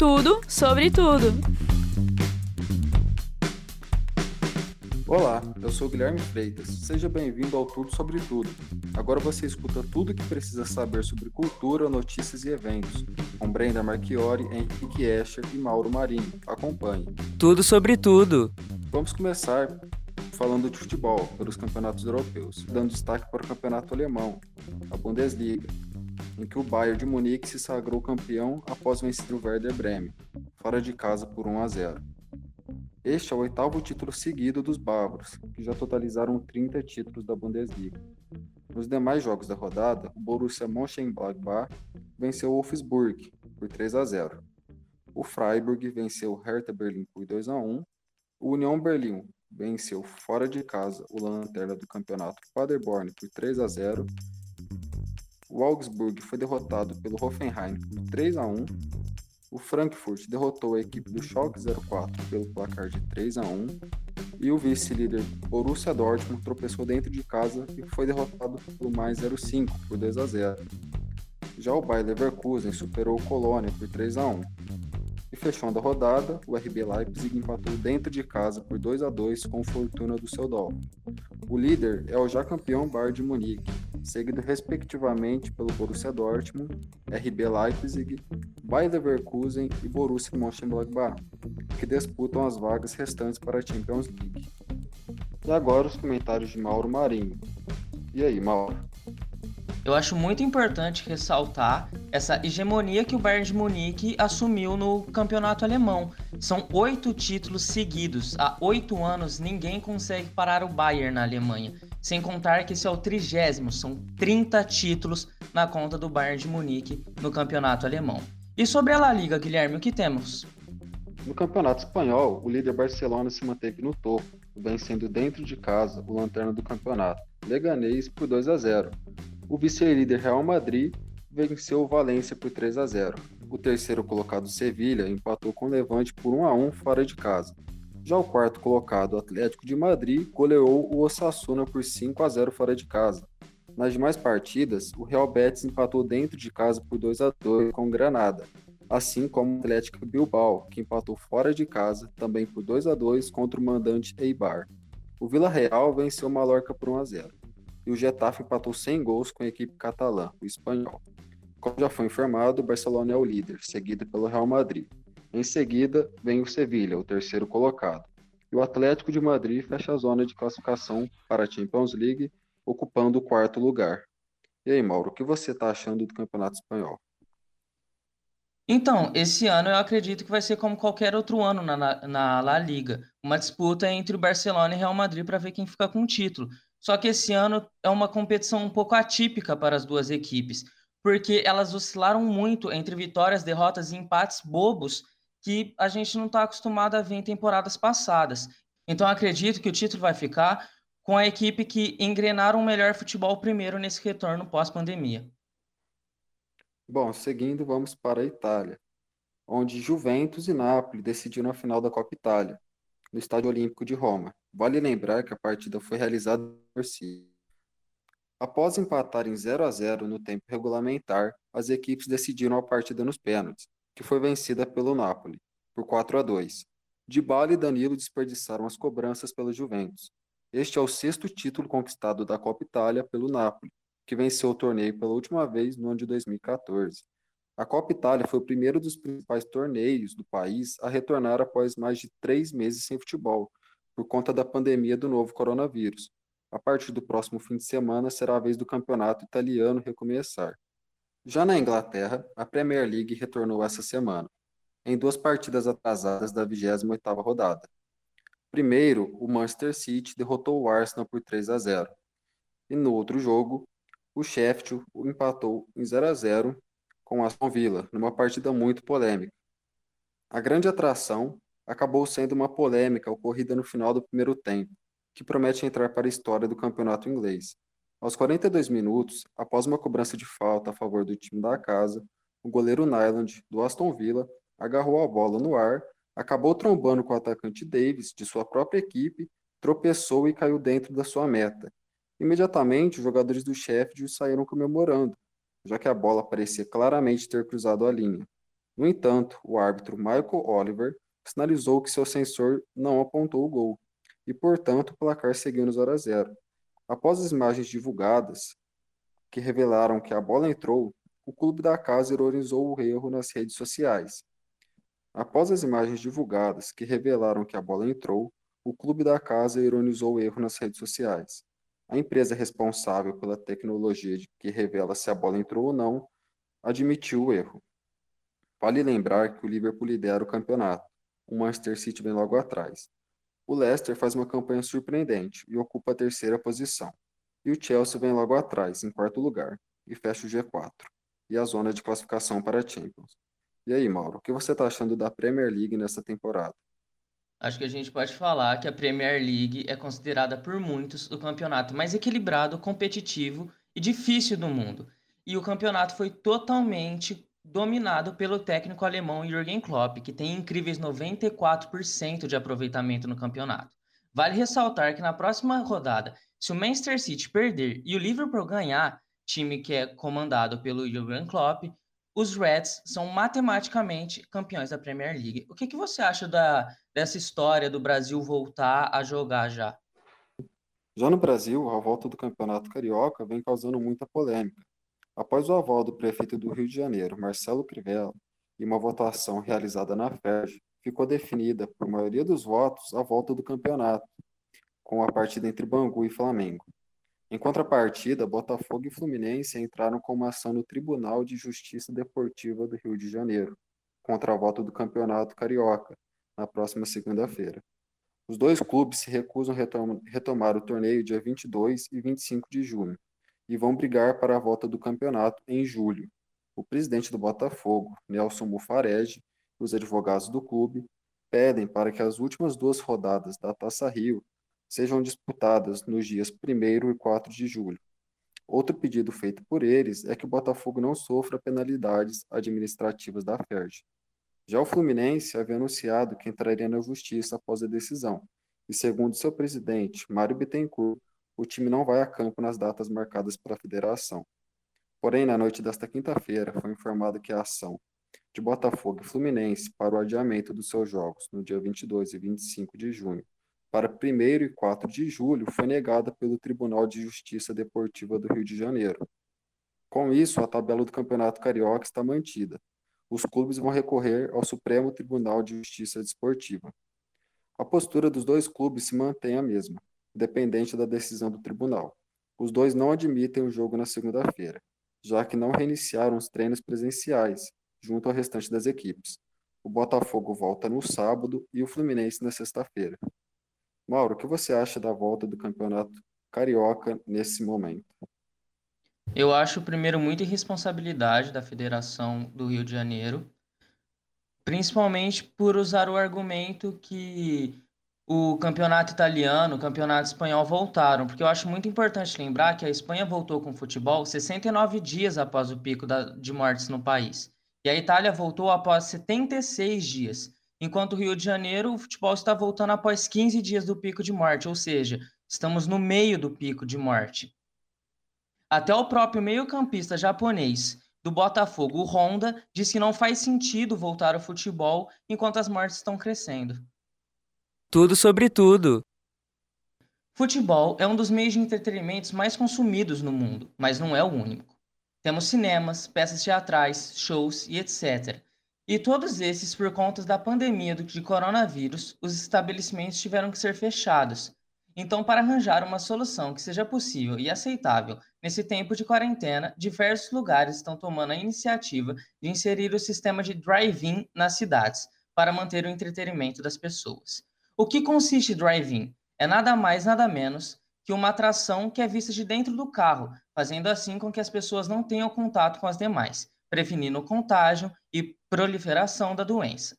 Tudo sobre tudo. Olá, eu sou Guilherme Freitas. Seja bem-vindo ao Tudo sobre Tudo. Agora você escuta tudo o que precisa saber sobre cultura, notícias e eventos, com Brenda Marchiori, Henrique Escher e Mauro Marinho. Acompanhe. Tudo sobre tudo. Vamos começar falando de futebol, pelos campeonatos europeus, dando destaque para o campeonato alemão, a Bundesliga, em que o Bayern de Munique se sagrou campeão após vencer o Werder Bremen, fora de casa por 1 a 0. Este é o oitavo título seguido dos bávaros, que já totalizaram 30 títulos da Bundesliga. Nos demais jogos da rodada, o Borussia Mönchengladbach venceu o Wolfsburg por 3 a 0. O Freiburg venceu o Hertha Berlim por 2 a 1. O União Berlim venceu fora de casa o lanterna do campeonato Paderborn por 3 a 0. O Augsburg foi derrotado pelo Hoffenheim por 3 a 1 o Frankfurt derrotou a equipe do Schalke 04 pelo placar de 3 a 1 e o vice-líder Borussia Dortmund tropeçou dentro de casa e foi derrotado pelo mais 05 por 2 a 0. Já o Bayer Leverkusen superou o Colônia por 3 a 1. E fechando a rodada, o RB Leipzig empatou dentro de casa por 2 a 2 com fortuna do seu. O líder é o já campeão Bayern de Munique, seguido respectivamente pelo Borussia Dortmund, RB Leipzig, Bayer Leverkusen e Borussia Mönchengladbach, que disputam as vagas restantes para a Champions League. E agora os comentários de Mauro Marinho. E aí, Mauro? Eu acho muito importante ressaltar essa hegemonia que o Bayern de Munique assumiu no campeonato alemão. São oito títulos seguidos. Há oito anos ninguém consegue parar o Bayern na Alemanha. Sem contar que esse é o trigésimo, são 30 títulos na conta do Bayern de Munique no campeonato alemão. E sobre a La Liga, Guilherme, o que temos? No campeonato espanhol, o líder Barcelona se manteve no topo, vencendo dentro de casa o lanterna do campeonato, Leganês por 2 a 0. O vice-líder Real Madrid venceu o Valência por 3 a 0. O terceiro colocado Sevilha empatou com o Levante por 1 a 1 fora de casa. Já o quarto colocado Atlético de Madrid goleou o Osasuna por 5 a 0 fora de casa. Nas demais partidas, o Real Betis empatou dentro de casa por 2 a 2 com o Granada, assim como o Atlético Bilbao, que empatou fora de casa também por 2 a 2 contra o mandante Eibar. O Vila Real venceu o Mallorca por 1 a 0 e o Getafe empatou sem gols com a equipe catalã, o espanhol. Como já foi informado, o Barcelona é o líder, seguido pelo Real Madrid. Em seguida, vem o Sevilha, o terceiro colocado. E o Atlético de Madrid fecha a zona de classificação para a Champions League, ocupando o quarto lugar. E aí, Mauro, o que você está achando do Campeonato Espanhol? Então, esse ano eu acredito que vai ser como qualquer outro ano na, na La Liga. Uma disputa entre o Barcelona e Real Madrid para ver quem fica com o título. Só que esse ano é uma competição um pouco atípica para as duas equipes, porque elas oscilaram muito entre vitórias, derrotas e empates bobos que a gente não está acostumado a ver em temporadas passadas. Então acredito que o título vai ficar com a equipe que engrenaram o melhor futebol primeiro nesse retorno pós-pandemia. Bom, seguindo, vamos para a Itália, onde Juventus e Napoli decidiram a final da Copa Itália, no Estádio Olímpico de Roma. Vale lembrar que a partida foi realizada por si. Após empatar em 0 a 0 no tempo regulamentar, as equipes decidiram a partida nos pênaltis, que foi vencida pelo Napoli, por 4 a 2. Dybala e Danilo desperdiçaram as cobranças pela Juventus. Este é o sexto título conquistado da Copa Itália pelo Napoli, que venceu o torneio pela última vez no ano de 2014. A Copa Itália foi o primeiro dos principais torneios do país a retornar após mais de três meses sem futebol, por conta da pandemia do novo coronavírus. A partir do próximo fim de semana será a vez do campeonato italiano recomeçar. Já na Inglaterra, a Premier League retornou essa semana, em duas partidas atrasadas da 28ª rodada. Primeiro, o Manchester City derrotou o Arsenal por 3 a 0. E no outro jogo, o Sheffield empatou em 0 a 0 com o Aston Villa, numa partida muito polêmica. A grande atração acabou sendo uma polêmica ocorrida no final do primeiro tempo, que promete entrar para a história do campeonato inglês. Aos 42 minutos, após uma cobrança de falta a favor do time da casa, o goleiro Nyland, do Aston Villa, agarrou a bola no ar, acabou trombando com o atacante Davis, de sua própria equipe, tropeçou e caiu dentro da sua meta. Imediatamente, os jogadores do Sheffield saíram comemorando, já que a bola parecia claramente ter cruzado a linha. No entanto, o árbitro Michael Oliver sinalizou que seu sensor não apontou o gol e, portanto, o placar seguiu no 0 a 0. Após as imagens divulgadas, que revelaram que a bola entrou, o clube da casa ironizou o erro nas redes sociais. Após as imagens divulgadas que revelaram que a bola entrou, o clube da casa ironizou o erro nas redes sociais. A empresa responsável pela tecnologia que revela se a bola entrou ou não admitiu o erro. Vale lembrar que o Liverpool lidera o campeonato, o Manchester City vem logo atrás. O Leicester faz uma campanha surpreendente e ocupa a terceira posição. E o Chelsea vem logo atrás, em quarto lugar, e fecha o G4 e a zona de classificação para a Champions. E aí, Mauro, o que você está achando da Premier League nessa temporada? Acho que a gente pode falar que a Premier League é considerada por muitos o campeonato mais equilibrado, competitivo e difícil do mundo. E o campeonato foi totalmente dominado pelo técnico alemão Jürgen Klopp, que tem incríveis 94% de aproveitamento no campeonato. Vale ressaltar que na próxima rodada, se o Manchester City perder e o Liverpool ganhar, time que é comandado pelo Jürgen Klopp, os Reds são matematicamente campeões da Premier League. O que, que você acha da, dessa história do Brasil voltar a jogar já? Já no Brasil, a volta do Campeonato Carioca vem causando muita polêmica. Após o aval do prefeito do Rio de Janeiro, Marcelo Crivella, e uma votação realizada na FERJ, ficou definida, por maioria dos votos, a volta do campeonato, com a partida entre Bangu e Flamengo. Em contrapartida, Botafogo e Fluminense entraram com uma ação no Tribunal de Justiça Deportiva do Rio de Janeiro, contra a volta do Campeonato Carioca, na próxima segunda-feira. Os dois clubes se recusam a retomar o torneio dia 22 e 25 de junho e vão brigar para a volta do campeonato em julho. O presidente do Botafogo, Nelson Mufarege, e os advogados do clube pedem para que as últimas duas rodadas da Taça Rio sejam disputadas nos dias 1 e 4 de julho. Outro pedido feito por eles é que o Botafogo não sofra penalidades administrativas da FERJ. Já o Fluminense havia anunciado que entraria na justiça após a decisão, e segundo seu presidente, Mário Bittencourt, o time não vai a campo nas datas marcadas pela federação. Porém, na noite desta quinta-feira, foi informado que a ação de Botafogo e Fluminense para o adiamento dos seus jogos no dia 22 e 25 de junho para 1 e 4 de julho foi negada pelo Tribunal de Justiça Deportiva do Rio de Janeiro. Com isso, a tabela do Campeonato Carioca está mantida. Os clubes vão recorrer ao Supremo Tribunal de Justiça Desportiva. A postura dos dois clubes se mantém a mesma, dependente da decisão do tribunal. Os dois não admitem o jogo na segunda-feira, já que não reiniciaram os treinos presenciais, junto ao restante das equipes. O Botafogo volta no sábado e o Fluminense na sexta-feira. Mauro, o que você acha da volta do campeonato carioca nesse momento? Eu acho, primeiro, muita irresponsabilidade da Federação do Rio de Janeiro, principalmente por usar o argumento que o campeonato italiano, o campeonato espanhol voltaram, porque eu acho muito importante lembrar que a Espanha voltou com o futebol 69 dias após o pico da, de mortes no país, e a Itália voltou após 76 dias enquanto o Rio de Janeiro, o futebol está voltando após 15 dias do pico de morte, ou seja, estamos no meio do pico de morte. Até o próprio meio-campista japonês do Botafogo, o Honda, disse que não faz sentido voltar ao futebol enquanto as mortes estão crescendo. Tudo sobre tudo. Futebol é um dos meios de entretenimento mais consumidos no mundo, mas não é o único. Temos cinemas, peças teatrais, shows e etc. E todos esses, por conta da pandemia de coronavírus, os estabelecimentos tiveram que ser fechados. Então, para arranjar uma solução que seja possível e aceitável nesse tempo de quarentena, diversos lugares estão tomando a iniciativa de inserir o sistema de drive-in nas cidades para manter o entretenimento das pessoas. O que consiste drive-in? É nada mais, nada menos que uma atração que é vista de dentro do carro, fazendo assim com que as pessoas não tenham contato com as demais prevenindo o contágio e proliferação da doença.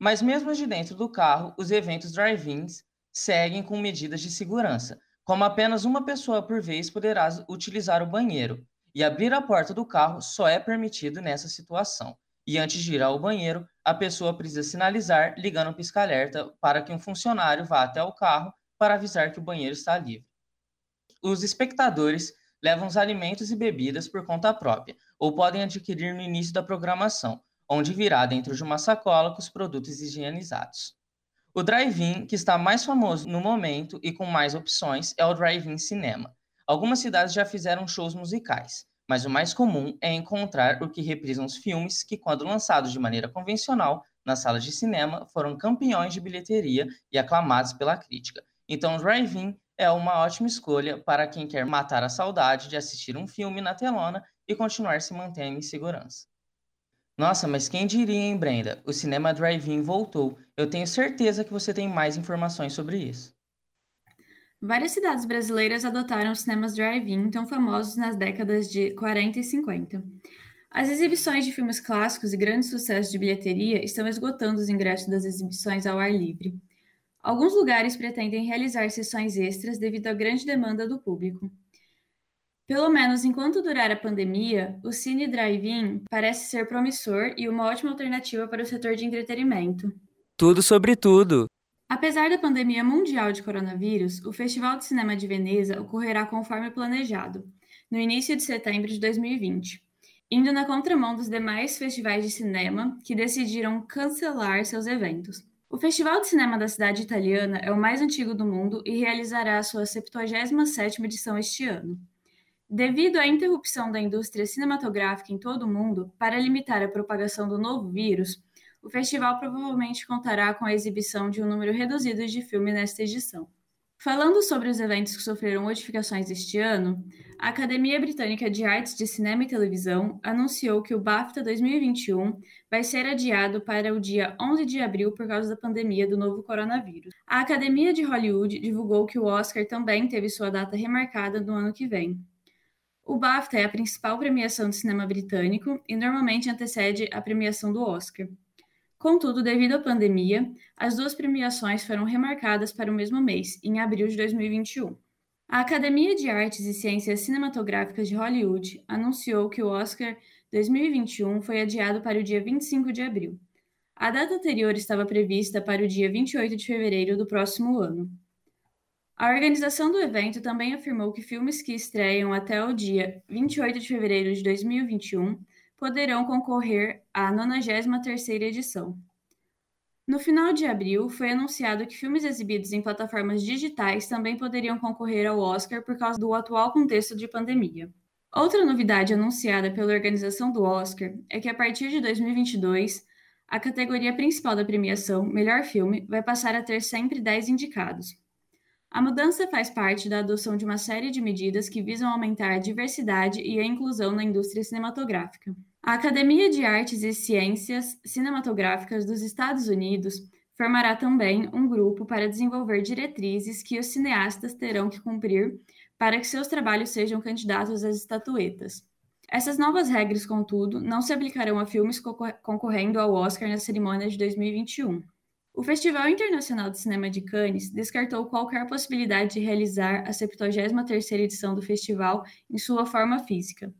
Mas mesmo de dentro do carro, os eventos drive-ins seguem com medidas de segurança, como apenas uma pessoa por vez poderá utilizar o banheiro, e abrir a porta do carro só é permitido nessa situação. E antes de ir ao banheiro, a pessoa precisa sinalizar ligando o pisca-alerta para que um funcionário vá até o carro para avisar que o banheiro está livre. Os espectadores levam os alimentos e bebidas por conta própria, ou podem adquirir no início da programação, onde virá dentro de uma sacola com os produtos higienizados. O drive-in, que está mais famoso no momento e com mais opções, é o drive-in cinema. Algumas cidades já fizeram shows musicais, mas o mais comum é encontrar o que reprisam os filmes que, quando lançados de maneira convencional nas salas de cinema, foram campeões de bilheteria e aclamados pela crítica. Então, drive-in é uma ótima escolha para quem quer matar a saudade de assistir um filme na telona e continuar se mantendo em segurança. Nossa, mas quem diria, hein, Brenda? O cinema drive-in voltou. Eu tenho certeza que você tem mais informações sobre isso. Várias cidades brasileiras adotaram cinemas drive-in tão famosos nas décadas de 40 e 50. As exibições de filmes clássicos e grandes sucessos de bilheteria estão esgotando os ingressos das exibições ao ar livre. Alguns lugares pretendem realizar sessões extras devido à grande demanda do público. Pelo menos enquanto durar a pandemia, o Cine Drive-In parece ser promissor e uma ótima alternativa para o setor de entretenimento. Tudo sobre tudo. Apesar da pandemia mundial de coronavírus, o Festival de Cinema de Veneza ocorrerá conforme planejado, no início de setembro de 2020, indo na contramão dos demais festivais de cinema que decidiram cancelar seus eventos. O Festival de Cinema da cidade italiana é o mais antigo do mundo e realizará sua 77ª edição este ano. Devido à interrupção da indústria cinematográfica em todo o mundo para limitar a propagação do novo vírus, o festival provavelmente contará com a exibição de um número reduzido de filmes nesta edição. Falando sobre os eventos que sofreram modificações este ano, a Academia Britânica de Artes de Cinema e Televisão anunciou que o BAFTA 2021 vai ser adiado para o dia 11 de abril por causa da pandemia do novo coronavírus. A Academia de Hollywood divulgou que o Oscar também teve sua data remarcada no ano que vem. O BAFTA é a principal premiação de cinema britânico e normalmente antecede a premiação do Oscar. Contudo, devido à pandemia, as duas premiações foram remarcadas para o mesmo mês, em abril de 2021. A Academia de Artes e Ciências Cinematográficas de Hollywood anunciou que o Oscar 2021 foi adiado para o dia 25 de abril. A data anterior estava prevista para o dia 28 de fevereiro do próximo ano. A organização do evento também afirmou que filmes que estreiam até o dia 28 de fevereiro de 2021 poderão concorrer à 93ª edição. No final de abril, foi anunciado que filmes exibidos em plataformas digitais também poderiam concorrer ao Oscar por causa do atual contexto de pandemia. Outra novidade anunciada pela organização do Oscar é que a partir de 2022, a categoria principal da premiação, Melhor Filme, vai passar a ter sempre 10 indicados. A mudança faz parte da adoção de uma série de medidas que visam aumentar a diversidade e a inclusão na indústria cinematográfica. A Academia de Artes e Ciências Cinematográficas dos Estados Unidos formará também um grupo para desenvolver diretrizes que os cineastas terão que cumprir para que seus trabalhos sejam candidatos às estatuetas. Essas novas regras, contudo, não se aplicarão a filmes concorrendo ao Oscar na cerimônia de 2021. O Festival Internacional de Cinema de Cannes descartou qualquer possibilidade de realizar a 73ª edição do festival em sua forma física.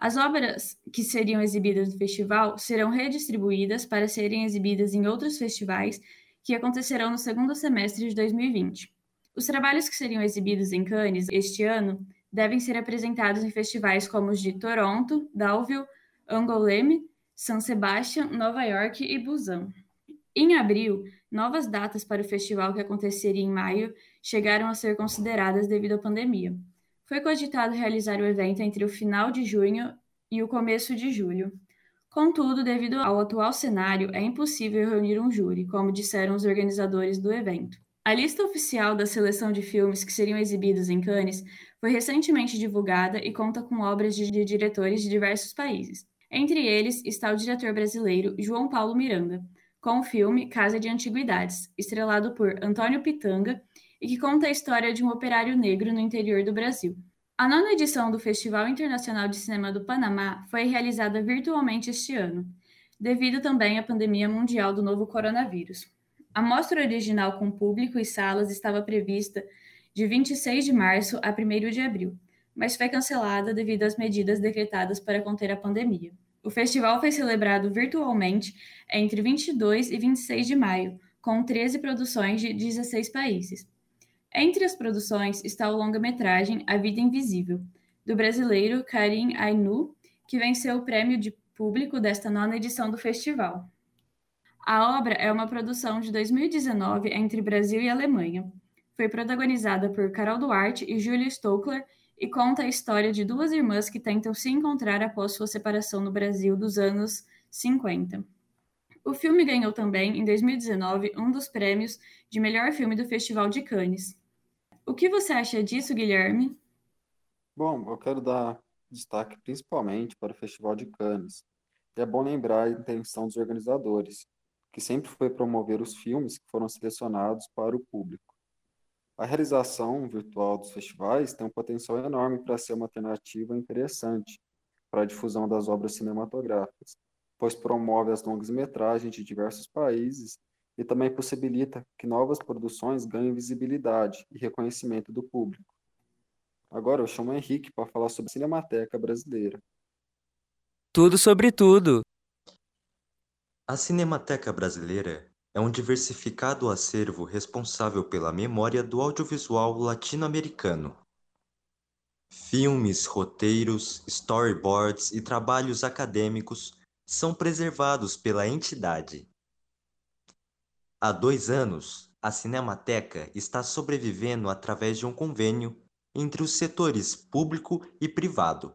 As obras que seriam exibidas no festival serão redistribuídas para serem exibidas em outros festivais que acontecerão no segundo semestre de 2020. Os trabalhos que seriam exibidos em Cannes este ano devem ser apresentados em festivais como os de Toronto, Dalville, Angoulême, San Sebastian, Nova York e Busan. Em abril, novas datas para o festival que aconteceria em maio chegaram a ser consideradas devido à pandemia. Foi cogitado realizar o evento entre o final de junho e o começo de julho. Contudo, devido ao atual cenário, é impossível reunir um júri, como disseram os organizadores do evento. A lista oficial da seleção de filmes que seriam exibidos em Cannes foi recentemente divulgada e conta com obras de diretores de diversos países. Entre eles está o diretor brasileiro João Paulo Miranda, com o filme Casa de Antiguidades, estrelado por Antônio Pitanga e que conta a história de um operário negro no interior do Brasil. A nona edição do Festival Internacional de Cinema do Panamá foi realizada virtualmente este ano, devido também à pandemia mundial do novo coronavírus. A mostra original com público e salas estava prevista de 26 de março a 1 de abril, mas foi cancelada devido às medidas decretadas para conter a pandemia. O festival foi celebrado virtualmente entre 22 e 26 de maio, com 13 produções de 16 países. Entre as produções está o longa-metragem A Vida Invisível, do brasileiro Karim Ainu, que venceu o prêmio de, público desta nona edição do festival. A obra é uma produção de 2019 entre Brasil e Alemanha. Foi protagonizada por Carol Duarte e Júlio Stokler e conta a história de duas irmãs que tentam se encontrar após sua separação no Brasil dos anos 50. O filme ganhou também, em 2019, um dos prêmios de melhor filme do Festival de Cannes. O que você acha disso, Guilherme? Bom, eu quero dar destaque principalmente para o Festival de Cannes. É bom lembrar a intenção dos organizadores, que sempre foi promover os filmes que foram selecionados para o público. A realização virtual dos festivais tem um potencial enorme para ser uma alternativa interessante para a difusão das obras cinematográficas, pois promove as longas-metragens de diversos países e também possibilita que novas produções ganhem visibilidade e reconhecimento do público. Agora eu chamo o Henrique para falar sobre a Cinemateca Brasileira. Tudo sobre tudo. A Cinemateca Brasileira é um diversificado acervo responsável pela memória do audiovisual latino-americano. Filmes, roteiros, storyboards e trabalhos acadêmicos são preservados pela entidade. Há dois anos, a Cinemateca está sobrevivendo através de um convênio entre os setores público e privado.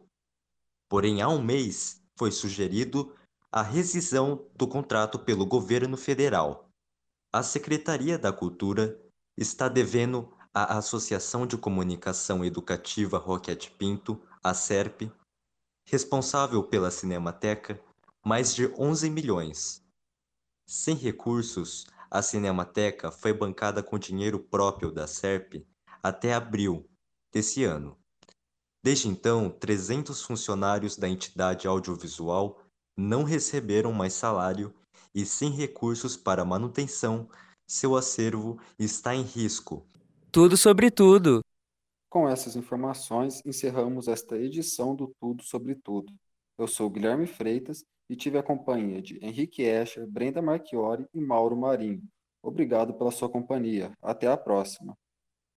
Porém, há um mês foi sugerido a rescisão do contrato pelo governo federal. A Secretaria da Cultura está devendo à Associação de Comunicação Educativa Roquete Pinto, a SERP, responsável pela Cinemateca, mais de 11 milhões. Sem recursos, a Cinemateca foi bancada com dinheiro próprio da SERP até abril desse ano. Desde então, 300 funcionários da entidade audiovisual não receberam mais salário e, sem recursos para manutenção, seu acervo está em risco. Tudo sobre tudo. Com essas informações, encerramos esta edição do Tudo sobre Tudo. Eu sou Guilherme Freitas e tive a companhia de Henrique Escher, Brenda Marchiori e Mauro Marinho. Obrigado pela sua companhia. Até a próxima.